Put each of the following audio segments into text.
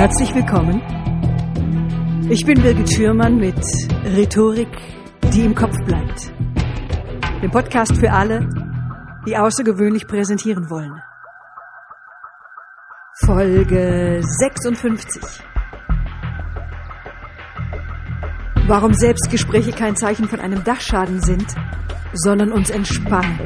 Herzlich willkommen. Ich bin Birgit Schürmann mit Rhetorik, die im Kopf bleibt. Dem Podcast für alle, die außergewöhnlich präsentieren wollen. Folge 56. Warum Selbstgespräche kein Zeichen von einem Dachschaden sind, sondern uns entspannen.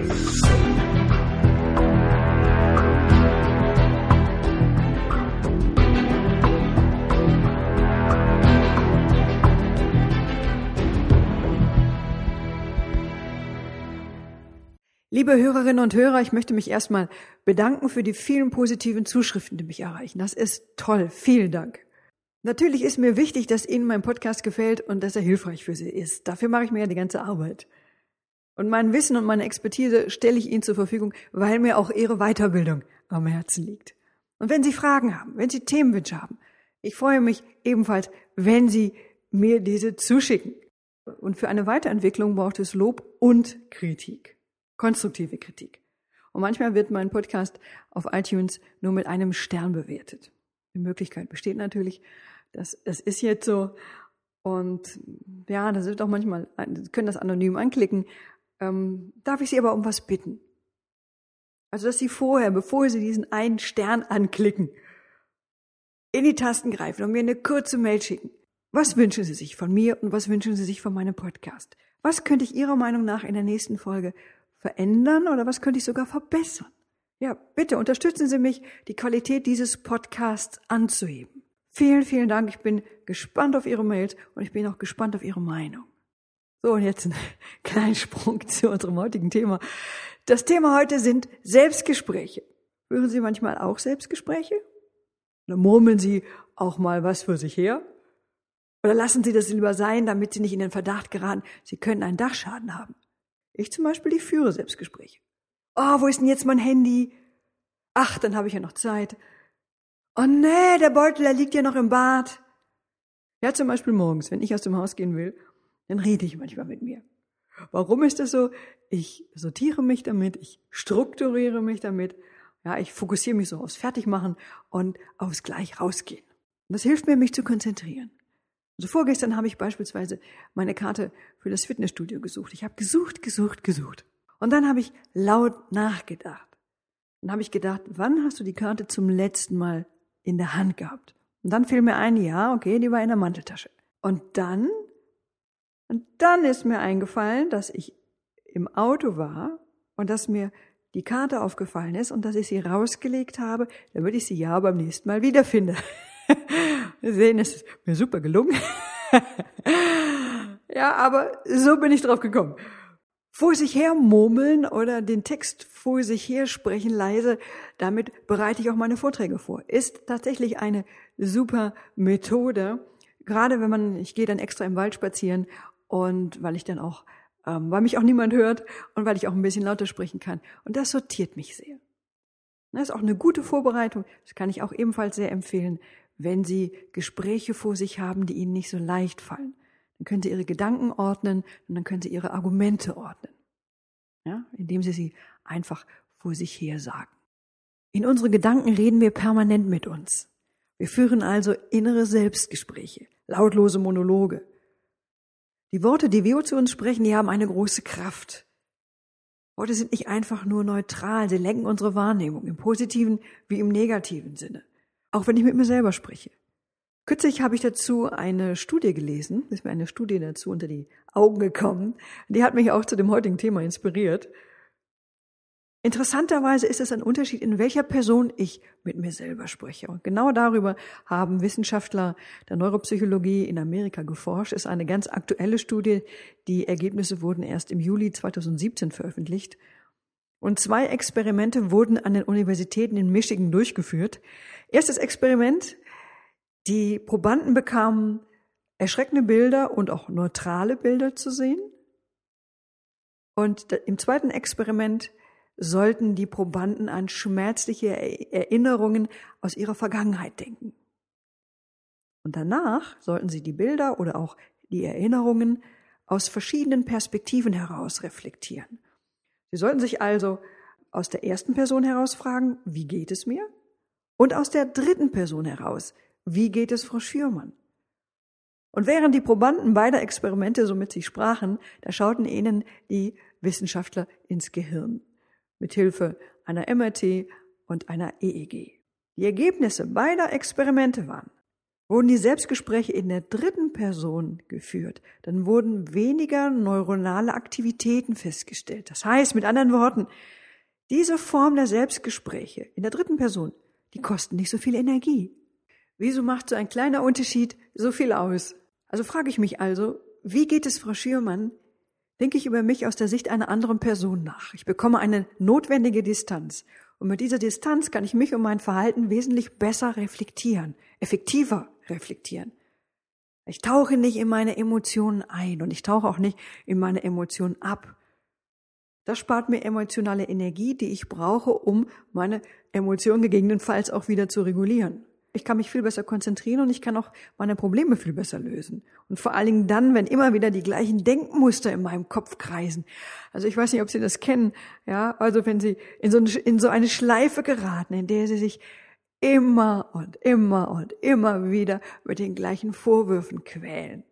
Liebe Hörerinnen und Hörer, ich möchte mich erstmal bedanken für die vielen positiven Zuschriften, die mich erreichen. Das ist toll. Vielen Dank. Natürlich ist mir wichtig, dass Ihnen mein Podcast gefällt und dass er hilfreich für Sie ist. Dafür mache ich mir ja die ganze Arbeit. Und mein Wissen und meine Expertise stelle ich Ihnen zur Verfügung, weil mir auch Ihre Weiterbildung am Herzen liegt. Und wenn Sie Fragen haben, wenn Sie Themenwünsche haben, ich freue mich ebenfalls, wenn Sie mir diese zuschicken. Und für eine Weiterentwicklung braucht es Lob und Kritik konstruktive Kritik. Und manchmal wird mein Podcast auf iTunes nur mit einem Stern bewertet. Die Möglichkeit besteht natürlich, dass es ist jetzt so. Und ja, das wird auch manchmal, Sie können das anonym anklicken. Ähm, darf ich Sie aber um was bitten? Also, dass Sie vorher, bevor Sie diesen einen Stern anklicken, in die Tasten greifen und mir eine kurze Mail schicken. Was wünschen Sie sich von mir und was wünschen Sie sich von meinem Podcast? Was könnte ich Ihrer Meinung nach in der nächsten Folge verändern oder was könnte ich sogar verbessern? Ja, bitte unterstützen Sie mich, die Qualität dieses Podcasts anzuheben. Vielen, vielen Dank. Ich bin gespannt auf Ihre Mails und ich bin auch gespannt auf Ihre Meinung. So, und jetzt ein kleiner Sprung zu unserem heutigen Thema. Das Thema heute sind Selbstgespräche. Hören Sie manchmal auch Selbstgespräche? Oder murmeln Sie auch mal was für sich her? Oder lassen Sie das lieber sein, damit Sie nicht in den Verdacht geraten, Sie können einen Dachschaden haben? Ich zum Beispiel, ich führe Selbstgespräche. Oh, wo ist denn jetzt mein Handy? Ach, dann habe ich ja noch Zeit. Oh nee, der Beutel, der liegt ja noch im Bad. Ja, zum Beispiel morgens, wenn ich aus dem Haus gehen will, dann rede ich manchmal mit mir. Warum ist das so? Ich sortiere mich damit, ich strukturiere mich damit, ja, ich fokussiere mich so aufs Fertigmachen und aufs gleich rausgehen. Und das hilft mir, mich zu konzentrieren. Also vorgestern habe ich beispielsweise meine Karte für das Fitnessstudio gesucht. Ich habe gesucht, gesucht, gesucht. Und dann habe ich laut nachgedacht. Dann habe ich gedacht, wann hast du die Karte zum letzten Mal in der Hand gehabt? Und dann fiel mir ein, ja, okay, die war in der Manteltasche. Und dann, und dann ist mir eingefallen, dass ich im Auto war und dass mir die Karte aufgefallen ist und dass ich sie rausgelegt habe, damit ich sie ja beim nächsten Mal wiederfinde. Sehen, es ist mir super gelungen. ja, aber so bin ich drauf gekommen. Vor sich her murmeln oder den Text vor sich her sprechen leise, damit bereite ich auch meine Vorträge vor. Ist tatsächlich eine super Methode. Gerade wenn man, ich gehe dann extra im Wald spazieren und weil ich dann auch, ähm, weil mich auch niemand hört und weil ich auch ein bisschen lauter sprechen kann. Und das sortiert mich sehr. Das ist auch eine gute Vorbereitung. Das kann ich auch ebenfalls sehr empfehlen wenn Sie Gespräche vor sich haben, die Ihnen nicht so leicht fallen. Dann können Sie Ihre Gedanken ordnen und dann können Sie Ihre Argumente ordnen. Ja, indem Sie sie einfach vor sich her sagen. In unsere Gedanken reden wir permanent mit uns. Wir führen also innere Selbstgespräche, lautlose Monologe. Die Worte, die wir zu uns sprechen, die haben eine große Kraft. Worte sind nicht einfach nur neutral, sie lenken unsere Wahrnehmung im positiven wie im negativen Sinne. Auch wenn ich mit mir selber spreche. Kürzlich habe ich dazu eine Studie gelesen, ist mir eine Studie dazu unter die Augen gekommen. Die hat mich auch zu dem heutigen Thema inspiriert. Interessanterweise ist es ein Unterschied, in welcher Person ich mit mir selber spreche. Und genau darüber haben Wissenschaftler der Neuropsychologie in Amerika geforscht. Es ist eine ganz aktuelle Studie. Die Ergebnisse wurden erst im Juli 2017 veröffentlicht. Und zwei Experimente wurden an den Universitäten in Michigan durchgeführt. Erstes Experiment. Die Probanden bekamen erschreckende Bilder und auch neutrale Bilder zu sehen. Und im zweiten Experiment sollten die Probanden an schmerzliche Erinnerungen aus ihrer Vergangenheit denken. Und danach sollten sie die Bilder oder auch die Erinnerungen aus verschiedenen Perspektiven heraus reflektieren. Sie sollten sich also aus der ersten Person heraus fragen, wie geht es mir? Und aus der dritten Person heraus, wie geht es Frau Schürmann? Und während die Probanden beider Experimente so mit sich sprachen, da schauten ihnen die Wissenschaftler ins Gehirn. Mit Hilfe einer MRT und einer EEG. Die Ergebnisse beider Experimente waren, wurden die Selbstgespräche in der dritten Person geführt, dann wurden weniger neuronale Aktivitäten festgestellt. Das heißt, mit anderen Worten, diese Form der Selbstgespräche in der dritten Person, die kosten nicht so viel Energie. Wieso macht so ein kleiner Unterschied so viel aus? Also frage ich mich also, wie geht es Frau Schürmann? Denke ich über mich aus der Sicht einer anderen Person nach. Ich bekomme eine notwendige Distanz. Und mit dieser Distanz kann ich mich und mein Verhalten wesentlich besser reflektieren, effektiver reflektieren. Ich tauche nicht in meine Emotionen ein und ich tauche auch nicht in meine Emotionen ab. Das spart mir emotionale Energie, die ich brauche, um meine Emotionen gegebenenfalls auch wieder zu regulieren. Ich kann mich viel besser konzentrieren und ich kann auch meine Probleme viel besser lösen. Und vor allen Dingen dann, wenn immer wieder die gleichen Denkmuster in meinem Kopf kreisen. Also ich weiß nicht, ob Sie das kennen, ja, also wenn Sie in so eine, Schleife geraten, in der Sie sich immer und immer und immer wieder mit den gleichen Vorwürfen quälen.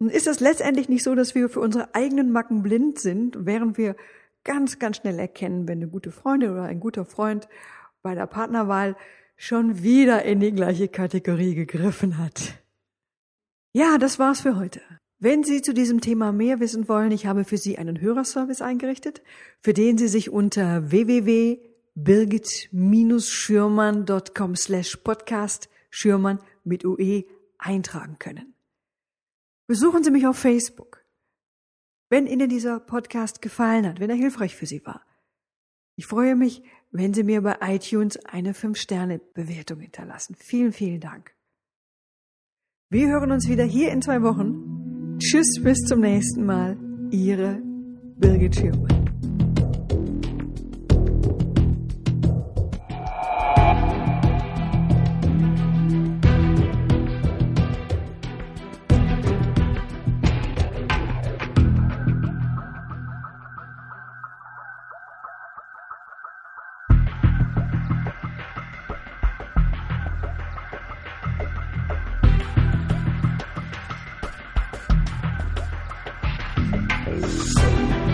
Und ist es letztendlich nicht so, dass wir für unsere eigenen Macken blind sind, während wir ganz, ganz schnell erkennen, wenn eine gute Freundin oder ein guter Freund bei der Partnerwahl schon wieder in die gleiche Kategorie gegriffen hat. Ja, das war's für heute. Wenn Sie zu diesem Thema mehr wissen wollen, ich habe für Sie einen Hörerservice eingerichtet, für den Sie sich unter www.birgit-schürmann.com slash podcast Schürmann mit UE eintragen können. Besuchen Sie mich auf Facebook. Wenn Ihnen dieser Podcast gefallen hat, wenn er hilfreich für Sie war. Ich freue mich, wenn Sie mir bei iTunes eine 5-Sterne-Bewertung hinterlassen. Vielen, vielen Dank. Wir hören uns wieder hier in zwei Wochen. Tschüss, bis zum nächsten Mal. Ihre Birgit Schürmann. Bye.